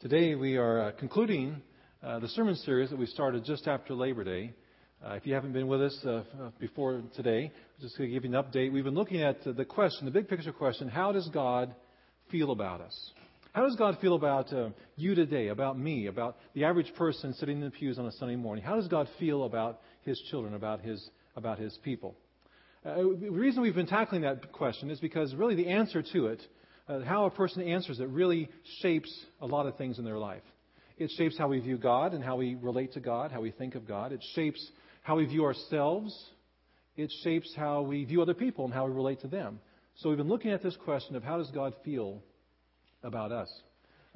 Today we are uh, concluding uh, the sermon series that we started just after Labor Day. Uh, if you haven't been with us uh, uh, before today, just going to give you an update, we've been looking at the question, the big picture question: How does God feel about us? How does God feel about uh, you today, about me, about the average person sitting in the pews on a Sunday morning? How does God feel about His children, about His about His people? the reason we've been tackling that question is because really the answer to it uh, how a person answers it really shapes a lot of things in their life. It shapes how we view God and how we relate to God, how we think of God. It shapes how we view ourselves. It shapes how we view other people and how we relate to them. So we've been looking at this question of how does God feel about us?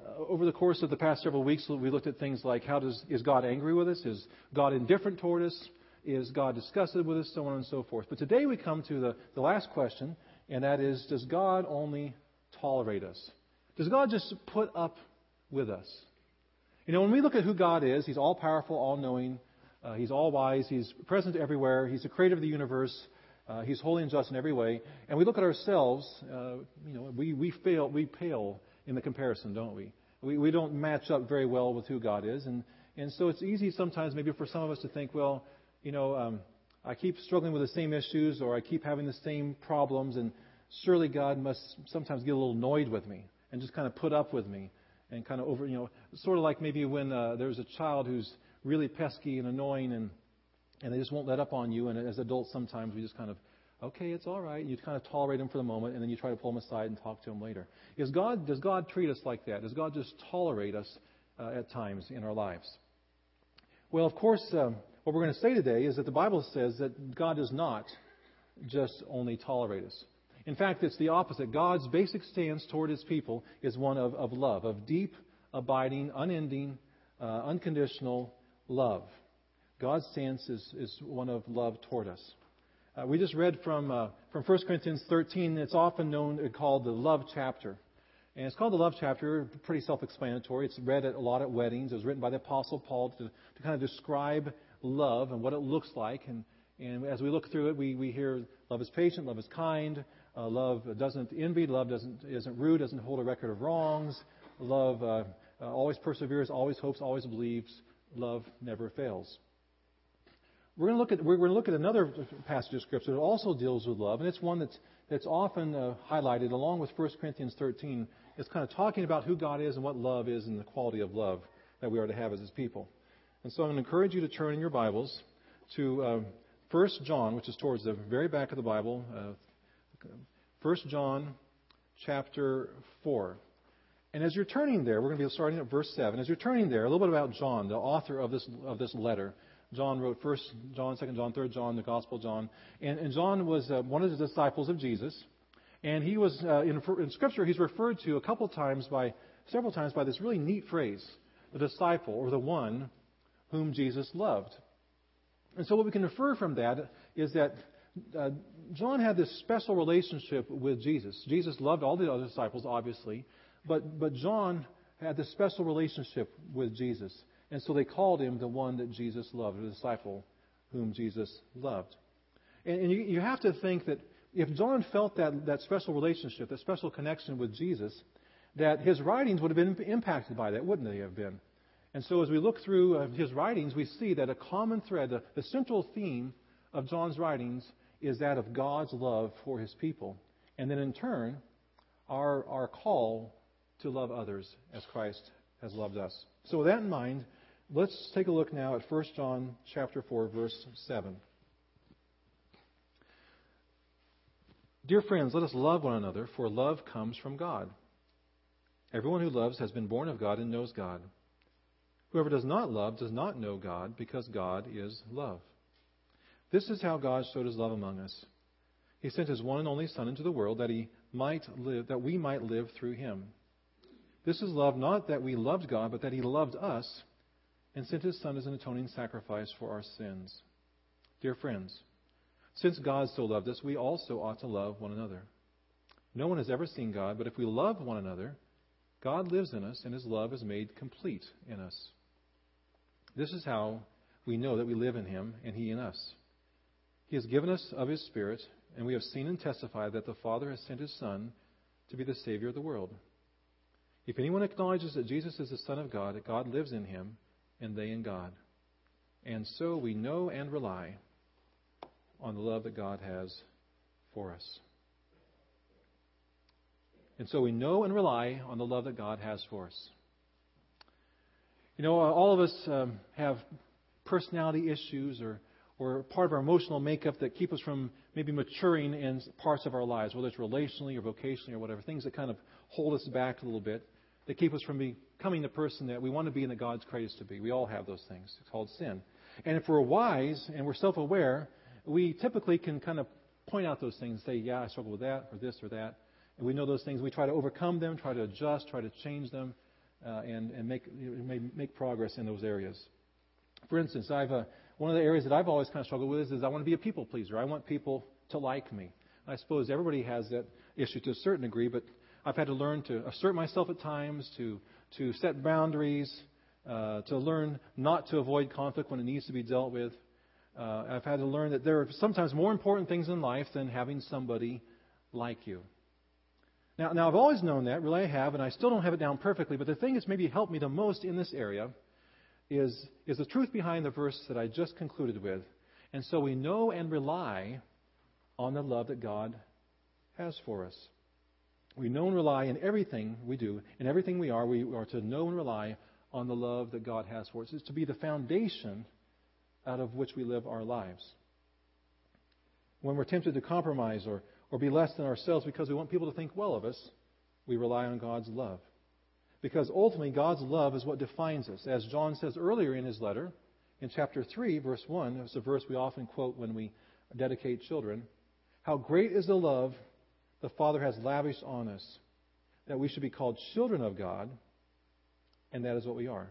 Uh, over the course of the past several weeks, we looked at things like how does is God angry with us? Is God indifferent toward us? Is God disgusted with us? So on and so forth. But today we come to the, the last question, and that is does God only tolerate us? Does God just put up with us? You know, when we look at who God is, He's all powerful, all knowing, uh, He's all wise, He's present everywhere, He's the creator of the universe, uh, He's holy and just in every way. And we look at ourselves, uh, you know, we, we fail, we pale in the comparison, don't we? we? We don't match up very well with who God is. And, and so it's easy sometimes, maybe for some of us, to think, well, you know, um, I keep struggling with the same issues or I keep having the same problems and surely God must sometimes get a little annoyed with me and just kind of put up with me and kind of over, you know, sort of like maybe when uh, there's a child who's really pesky and annoying and and they just won't let up on you. And as adults, sometimes we just kind of, okay, it's all right. and You kind of tolerate them for the moment, and then you try to pull them aside and talk to them later. Is God, does God treat us like that? Does God just tolerate us uh, at times in our lives? Well, of course, um, what we're going to say today is that the Bible says that God does not just only tolerate us. In fact, it's the opposite. God's basic stance toward his people is one of, of love, of deep, abiding, unending, uh, unconditional love. God's stance is, is one of love toward us. Uh, we just read from, uh, from 1 Corinthians 13. It's often known uh, called the love chapter. And it's called the love chapter, pretty self explanatory. It's read at, a lot at weddings. It was written by the Apostle Paul to, to kind of describe love and what it looks like. And, and as we look through it, we, we hear love is patient, love is kind, uh, love doesn't envy. Love doesn't isn't rude. Doesn't hold a record of wrongs. Love uh, uh, always perseveres. Always hopes. Always believes. Love never fails. We're going to look at we're going to look at another passage of scripture that also deals with love, and it's one that's that's often uh, highlighted along with 1 Corinthians 13. It's kind of talking about who God is and what love is and the quality of love that we are to have as His people. And so I'm going to encourage you to turn in your Bibles to uh, 1 John, which is towards the very back of the Bible, uh, 1 John chapter 4. And as you're turning there, we're going to be starting at verse 7. As you're turning there, a little bit about John, the author of this, of this letter. John wrote 1 John, 2 John, 3 John, the Gospel John. And, and John was uh, one of the disciples of Jesus. And he was, uh, in, in Scripture, he's referred to a couple times by, several times by this really neat phrase, the disciple, or the one whom Jesus loved. And so what we can infer from that is that uh, John had this special relationship with Jesus. Jesus loved all the other disciples, obviously, but, but John had this special relationship with Jesus. And so they called him the one that Jesus loved, the disciple whom Jesus loved. And, and you, you have to think that if John felt that, that special relationship, that special connection with Jesus, that his writings would have been impacted by that, wouldn't they have been? And so as we look through uh, his writings, we see that a common thread, the, the central theme of John's writings is that of God's love for his people. And then in turn, our, our call to love others as Christ has loved us. So with that in mind, let's take a look now at 1 John chapter 4 verse 7. Dear friends, let us love one another, for love comes from God. Everyone who loves has been born of God and knows God. Whoever does not love does not know God, because God is love. This is how God showed his love among us. He sent his one and only Son into the world that he might live, that we might live through him. This is love not that we loved God, but that he loved us and sent his Son as an atoning sacrifice for our sins. Dear friends, since God so loved us, we also ought to love one another. No one has ever seen God, but if we love one another, God lives in us, and his love is made complete in us. This is how we know that we live in him and he in us. He has given us of His Spirit, and we have seen and testified that the Father has sent His Son to be the Savior of the world. If anyone acknowledges that Jesus is the Son of God, that God lives in him, and they in God. And so we know and rely on the love that God has for us. And so we know and rely on the love that God has for us. You know, all of us um, have personality issues or, or part of our emotional makeup that keep us from maybe maturing in parts of our lives, whether it's relationally or vocationally or whatever, things that kind of hold us back a little bit, that keep us from becoming the person that we want to be and that God's created us to be. We all have those things. It's called sin. And if we're wise and we're self aware, we typically can kind of point out those things and say, yeah, I struggle with that or this or that. And we know those things. We try to overcome them, try to adjust, try to change them, uh, and, and make, make progress in those areas. For instance, I've, uh, one of the areas that I've always kind of struggled with is, is I want to be a people pleaser. I want people to like me. I suppose everybody has that issue to a certain degree, but I've had to learn to assert myself at times, to, to set boundaries, uh, to learn not to avoid conflict when it needs to be dealt with. Uh, I've had to learn that there are sometimes more important things in life than having somebody like you. Now, now I've always known that, really I have, and I still don't have it down perfectly, but the thing that's maybe helped me the most in this area is, is the truth behind the verse that I just concluded with. And so we know and rely on the love that God has for us. We know and rely in everything we do, in everything we are, we are to know and rely on the love that God has for us. It's to be the foundation out of which we live our lives. When we're tempted to compromise or, or be less than ourselves because we want people to think well of us, we rely on God's love. Because ultimately, God's love is what defines us. As John says earlier in his letter, in chapter 3, verse 1, it's a verse we often quote when we dedicate children. How great is the love the Father has lavished on us, that we should be called children of God, and that is what we are.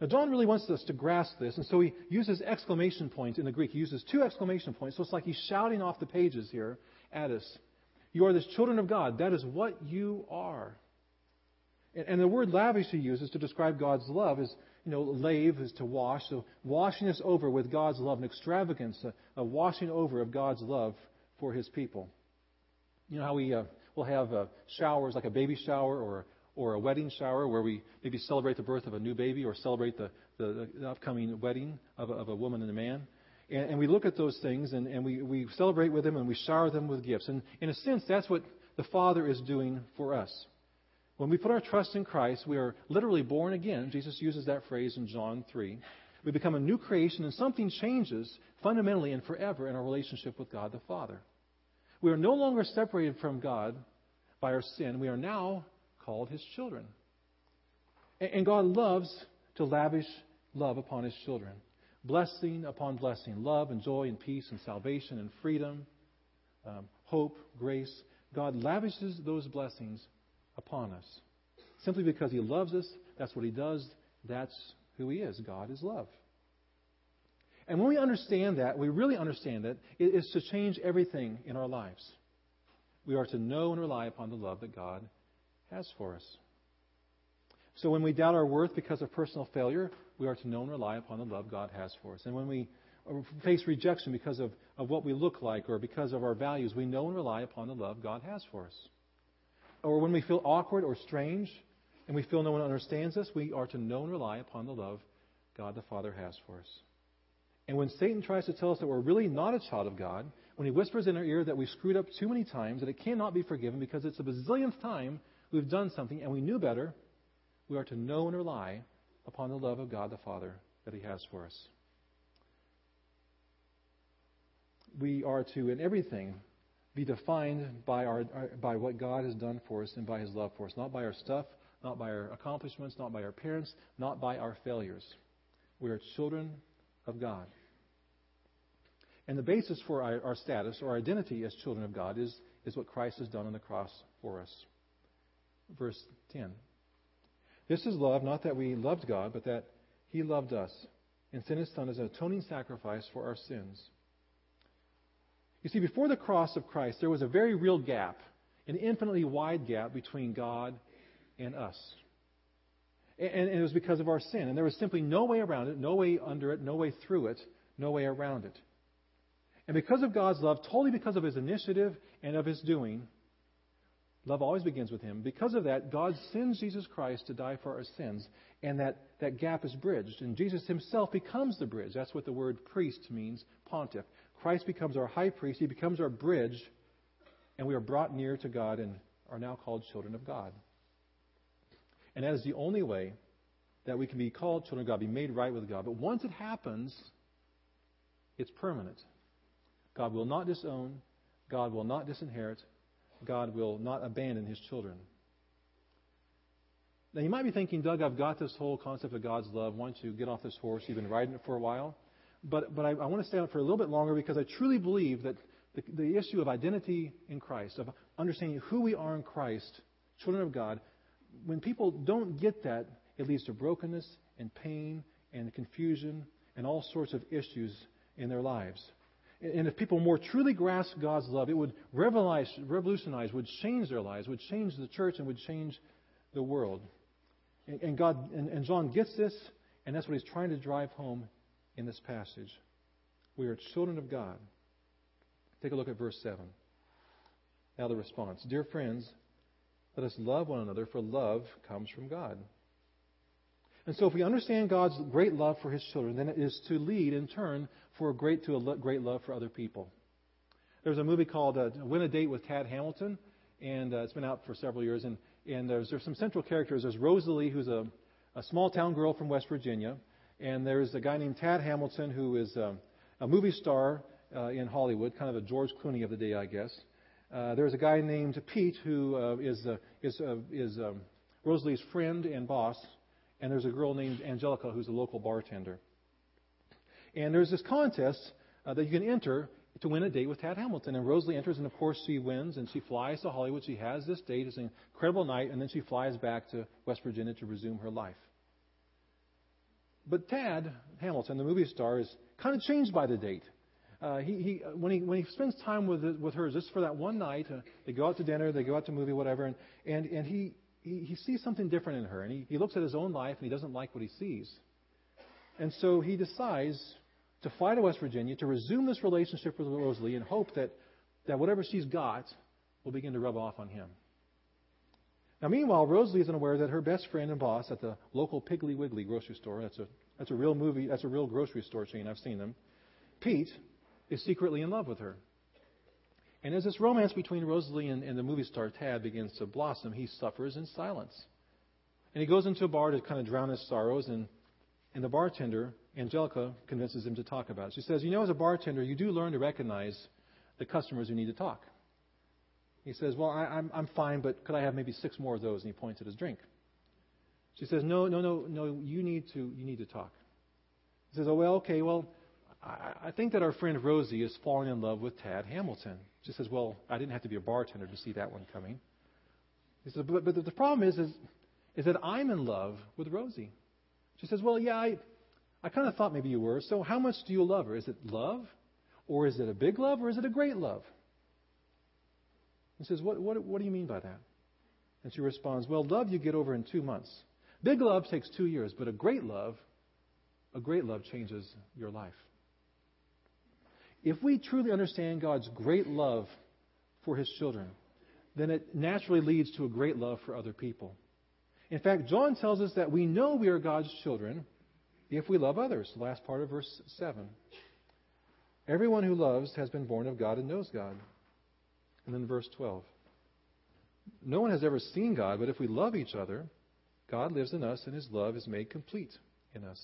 Now, John really wants us to grasp this, and so he uses exclamation points in the Greek. He uses two exclamation points, so it's like he's shouting off the pages here at us. You are the children of God. That is what you are. And the word lavish he uses to describe God's love is, you know, lave is to wash. So washing us over with God's love, an extravagance, a, a washing over of God's love for his people. You know how we uh, will have uh, showers like a baby shower or or a wedding shower where we maybe celebrate the birth of a new baby or celebrate the, the, the upcoming wedding of a, of a woman and a man. And, and we look at those things and, and we, we celebrate with them and we shower them with gifts. And in a sense, that's what the Father is doing for us. When we put our trust in Christ, we are literally born again. Jesus uses that phrase in John 3. We become a new creation, and something changes fundamentally and forever in our relationship with God the Father. We are no longer separated from God by our sin. We are now called His children. And God loves to lavish love upon His children blessing upon blessing, love and joy and peace and salvation and freedom, um, hope, grace. God lavishes those blessings upon us. Simply because He loves us, that's what He does, that's who He is. God is love. And when we understand that, we really understand that, it is to change everything in our lives. We are to know and rely upon the love that God has for us. So when we doubt our worth because of personal failure, we are to know and rely upon the love God has for us. And when we uh, face rejection because of, of what we look like or because of our values, we know and rely upon the love God has for us or when we feel awkward or strange and we feel no one understands us, we are to know and rely upon the love God the Father has for us. And when Satan tries to tell us that we're really not a child of God, when he whispers in our ear that we screwed up too many times, that it cannot be forgiven because it's a bazillionth time we've done something and we knew better, we are to know and rely upon the love of God the Father that he has for us. We are to, in everything, be defined by, our, by what God has done for us and by His love for us, not by our stuff, not by our accomplishments, not by our parents, not by our failures. We are children of God. And the basis for our, our status or identity as children of God is, is what Christ has done on the cross for us. Verse 10. This is love, not that we loved God, but that He loved us and sent His Son as an atoning sacrifice for our sins. You see, before the cross of Christ, there was a very real gap, an infinitely wide gap between God and us. And, it was because of our sin. And there was simply no way around it, no way under it, no way through it, no way around it. And because of God's love, totally because of His initiative and of His doing, Love always begins with Him. Because of that, God sends Jesus Christ to die for our sins, and that, that gap is bridged. And Jesus Himself becomes the bridge. That's what the word priest means, pontiff. Christ becomes our high priest, He becomes our bridge, and we are brought near to God and are now called children of God. And that is the only way that we can be called children of God, be made right with God. But once it happens, it's permanent. God will not disown, God will not disinherit, God will not abandon his children. Now, you might be thinking, Doug, I've got this whole concept of God's love. Why don't you get off this horse? You've been riding it for a while. But, but I, I want to stay on for a little bit longer because I truly believe that the, the issue of identity in Christ, of understanding who we are in Christ, children of God, when people don't get that, it leads to brokenness and pain and confusion and all sorts of issues in their lives. And if people more truly grasp God's love, it would revolutionize, would change their lives, would change the church, and would change the world. And God and, and John gets this, and that's what he's trying to drive home in this passage. We are children of God. Take a look at verse 7. Now the response. Dear friends, let us love one another, for love comes from God. And so, if we understand God's great love for His children, then it is to lead in turn for a great to a great love for other people. There's a movie called uh, Win a Date with Tad Hamilton, and uh, it's been out for several years. And, and there's, there's some central characters. There's Rosalie, who's a, a small town girl from West Virginia, and there's a guy named Tad Hamilton, who is um, a movie star uh, in Hollywood, kind of a George Clooney of the day, I guess. Uh, there's a guy named Pete who uh, is uh, is uh, is um, Rosalie's friend and boss, and there's a girl named Angelica who's a local bartender. And there's this contest uh, that you can enter to win a date with Tad Hamilton. And Rosalie enters, and of course she wins, and she flies to Hollywood. She has this date. It's an incredible night, and then she flies back to West Virginia to resume her life. But Tad Hamilton, the movie star, is kind of changed by the date. Uh, he, he, when, he, when he spends time with, with her, just for that one night, uh, they go out to dinner, they go out to movie, whatever, and, and, and he, he, he sees something different in her. And he, he looks at his own life and he doesn't like what he sees. And so he decides to fly to West Virginia to resume this relationship with Rosalie and hope that, that whatever she's got will begin to rub off on him. Now, meanwhile, Rosalie isn't aware that her best friend and boss at the local Piggly Wiggly grocery store, that's a, that's a real movie, that's a real grocery store chain, I've seen them, Pete, is secretly in love with her. And as this romance between Rosalie and, and the movie star Tad begins to blossom, he suffers in silence. And he goes into a bar to kind of drown his sorrows, and, and the bartender, Angelica, convinces him to talk about it. She says, You know, as a bartender, you do learn to recognize the customers who need to talk. He says, Well, I, I'm, I'm fine, but could I have maybe six more of those? And he points at his drink. She says, No, no, no, no, you need to, you need to talk. He says, Oh, well, okay, well, I, I think that our friend Rosie is falling in love with Tad Hamilton. She says, Well, I didn't have to be a bartender to see that one coming. He says, But, but the problem is, is, is that I'm in love with Rosie. She says, Well, yeah, I, I kind of thought maybe you were. So how much do you love her? Is it love? Or is it a big love? Or is it a great love? He says, What, what, what do you mean by that? And she responds, Well, love you get over in two months. Big love takes two years, but a great love, a great love changes your life. If we truly understand God's great love for His children, then it naturally leads to a great love for other people. In fact, John tells us that we know we are God's children if we love others. The last part of verse 7. Everyone who loves has been born of God and knows God. And then verse 12. No one has ever seen God, but if we love each other, God lives in us and his love is made complete in us.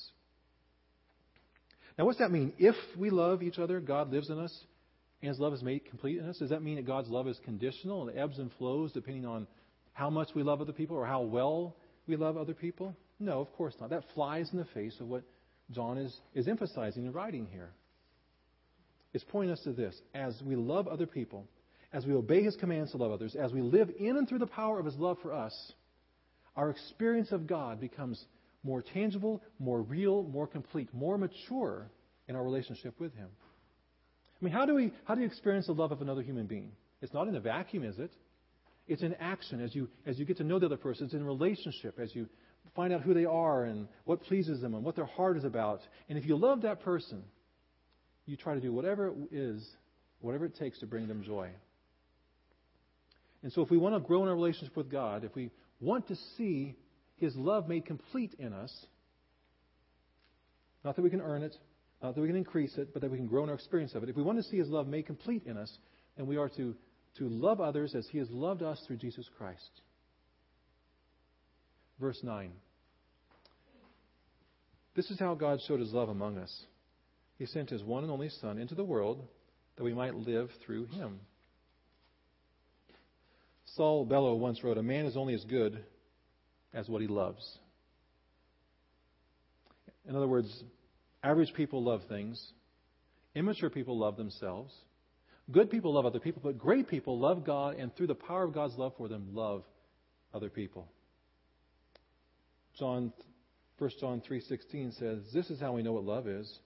Now, what's that mean? If we love each other, God lives in us, and His love is made complete in us. Does that mean that God's love is conditional and ebbs and flows depending on how much we love other people or how well we love other people? No, of course not. That flies in the face of what John is, is emphasizing and writing here. It's pointing us to this. As we love other people, as we obey His commands to love others, as we live in and through the power of His love for us, our experience of God becomes more tangible, more real, more complete, more mature in our relationship with Him. I mean, how do we how do you experience the love of another human being? It's not in a vacuum, is it? It's in action as you as you get to know the other person. It's in relationship as you find out who they are and what pleases them and what their heart is about. And if you love that person, you try to do whatever it is, whatever it takes to bring them joy. And so, if we want to grow in our relationship with God, if we want to see His love made complete in us, not that we can earn it, not that we can increase it, but that we can grow in our experience of it. If we want to see His love made complete in us, then we are to, to love others as He has loved us through Jesus Christ. Verse 9. This is how God showed His love among us. He sent His one and only Son into the world that we might live through Him. Saul Bellow once wrote, A man is only as good as what he loves. In other words, average people love things, immature people love themselves, good people love other people, but great people love God and through the power of God's love for them love other people. John 1 John 3:16 says, "This is how we know what love is.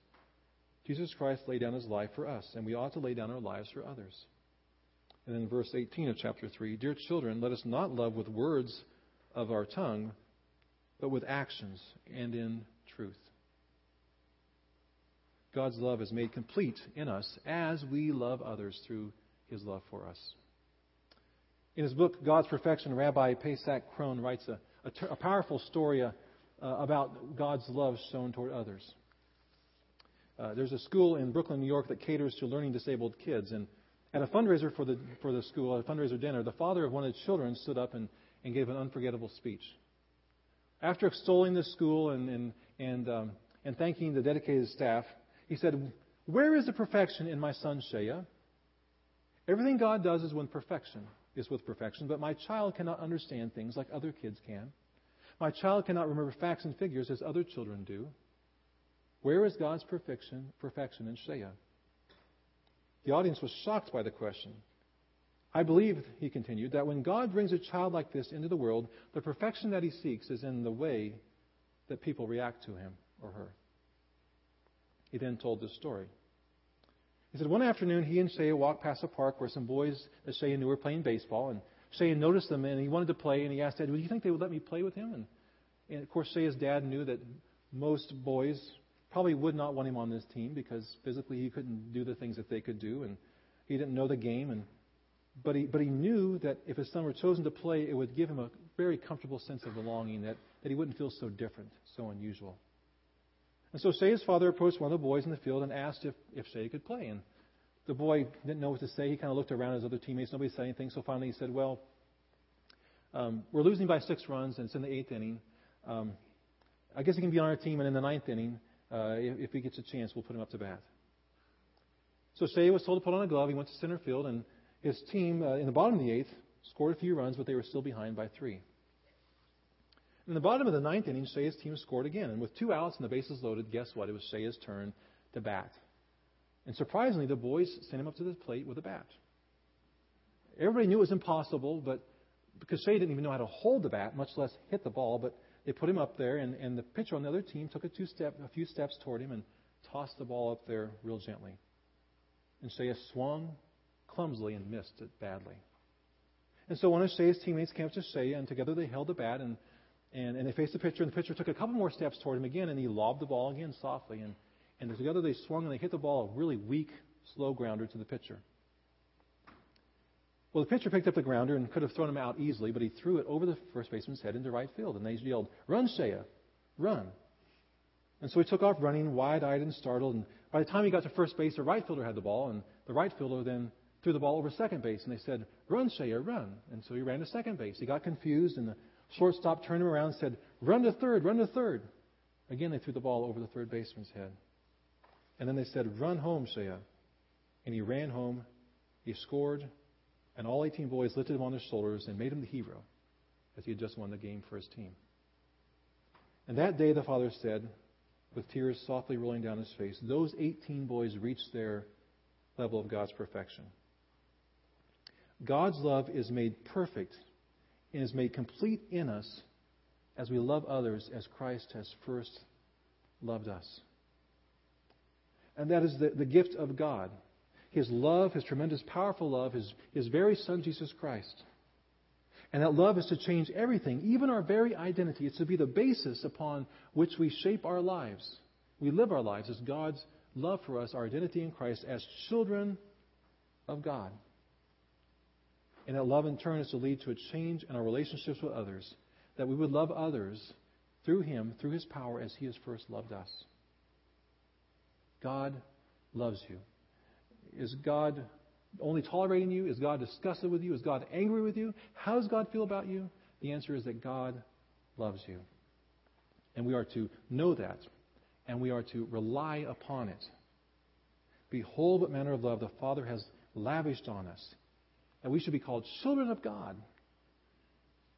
Jesus Christ laid down his life for us, and we ought to lay down our lives for others." And in verse 18 of chapter 3, Dear children, let us not love with words of our tongue, but with actions and in truth. God's love is made complete in us as we love others through his love for us. In his book, God's Perfection, Rabbi Paysach Krohn writes a, a, a powerful story uh, about God's love shown toward others. Uh, there's a school in Brooklyn, New York that caters to learning disabled kids, and at a fundraiser for the, for the school, a fundraiser dinner, the father of one of the children stood up and, and gave an unforgettable speech. After extolling the school and, and, and, um, and thanking the dedicated staff, he said, Where is the perfection in my son Shea? Everything God does is with perfection, is with perfection, but my child cannot understand things like other kids can. My child cannot remember facts and figures as other children do. Where is God's perfection, perfection in Shea? The audience was shocked by the question. I believe, he continued, that when God brings a child like this into the world, the perfection that he seeks is in the way that people react to him or her. He then told this story. He said, One afternoon, he and Shea walked past a park where some boys that Shea knew were playing baseball, and Shea noticed them, and he wanted to play, and he asked Dad, Do you think they would let me play with him? And, and of course, Shea's dad knew that most boys probably would not want him on this team because physically he couldn't do the things that they could do, and he didn't know the game. And but he but he knew that if his son were chosen to play, it would give him a very comfortable sense of belonging that that he wouldn't feel so different, so unusual. And so Shea's father approached one of the boys in the field and asked if if Shea could play, and the boy didn't know what to say. He kind of looked around at his other teammates. Nobody said anything. So finally he said, "Well, um, we're losing by six runs, and it's in the eighth inning. Um, I guess he can be on our team, and in the ninth inning." Uh, if, if, he gets a chance, we'll put him up to bat. So Shea was told to put on a glove. He went to center field, and his team, uh, in the bottom of the eighth, scored a few runs, but they were still behind by three. In the bottom of the ninth inning, Shea's team scored again. And with two outs and the bases loaded, guess what? It was Shea's turn to bat. And surprisingly, the boys sent him up to the plate with a bat. Everybody knew it was impossible, but because Shea didn't even know how to hold the bat, much less hit the ball, but they put him up there, and, and the pitcher on the other team took a, two step, a few steps toward him and tossed the ball up there real gently. And Shea swung clumsily and missed it badly. And so one of Shea's teammates came up to Shea, and together they held the bat, and, and, and they faced the pitcher, and the pitcher took a couple more steps toward him again, and he lobbed the ball again softly. And, and together they swung, and they hit the ball a really weak, slow grounder to the pitcher. Well, the pitcher picked up the grounder and could have thrown him out easily, but he threw it over the first baseman's head into right field. And they yelled, Run, Shea! Run! And so he took off running, wide eyed and startled. And by the time he got to first base, the right fielder had the ball, and the right fielder then threw the ball over second base. And they said, Run, Shea, run. And so he ran to second base. He got confused, and the shortstop turned him around and said, Run to third, run to third. Again, they threw the ball over the third baseman's head. And then they said, Run home, Shea. And he ran home. He scored. And all 18 boys lifted him on their shoulders and made him the hero, as he had just won the game for his team. And that day, the father said, with tears softly rolling down his face, those 18 boys reached their level of God's perfection. God's love is made perfect and is made complete in us as we love others as Christ has first loved us. And that is the, the gift of God his love, His tremendous, powerful love, His, His very Son, Jesus Christ. And that love is to change everything, even our very identity. It's to be the basis upon which we shape our lives. We live our lives as God's love for us, our identity in Christ, as children of God. And that love in turn is to lead to a change in our relationships with others, that we would love others through Him, through His power, as He has first loved us. God loves you. Is God only tolerating you? Is God disgusted with you? Is God angry with you? How does God feel about you? The answer is that God loves you. And we are to know that, and we are to rely upon it. Behold, what manner of love the Father has lavished on us. that we should be called children of God.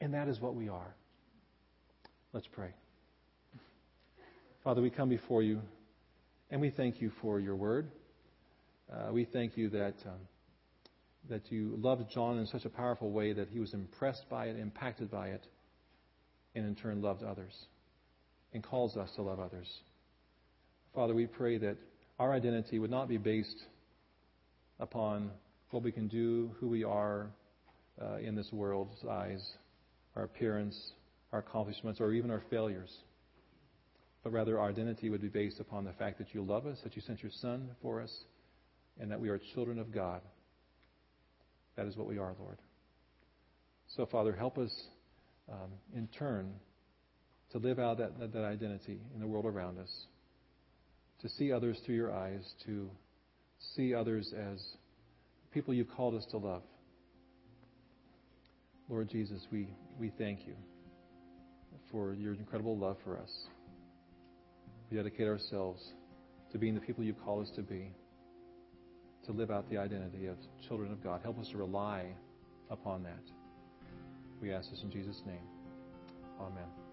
And that is what we are. Let's pray. Father, we come before you, and we thank you for your word. Uh, we thank you that. Um, that you loved John in such a powerful way that he was impressed by it, impacted by it, and in turn loved others and calls us to love others. Father, we pray that our identity would not be based upon what we can do, who we are uh, in this world's eyes, our appearance, our accomplishments, or even our failures. But rather, our identity would be based upon the fact that you love us, that you sent your Son for us, and that we are children of God. That is what we are, Lord. So, Father, help us um, in turn to live out that, that, that identity in the world around us, to see others through your eyes, to see others as people you've called us to love. Lord Jesus, we, we thank you for your incredible love for us. We dedicate ourselves to being the people you call us to be to live out the identity of children of God. Help us to rely upon that. We ask this in Jesus' name. Amen.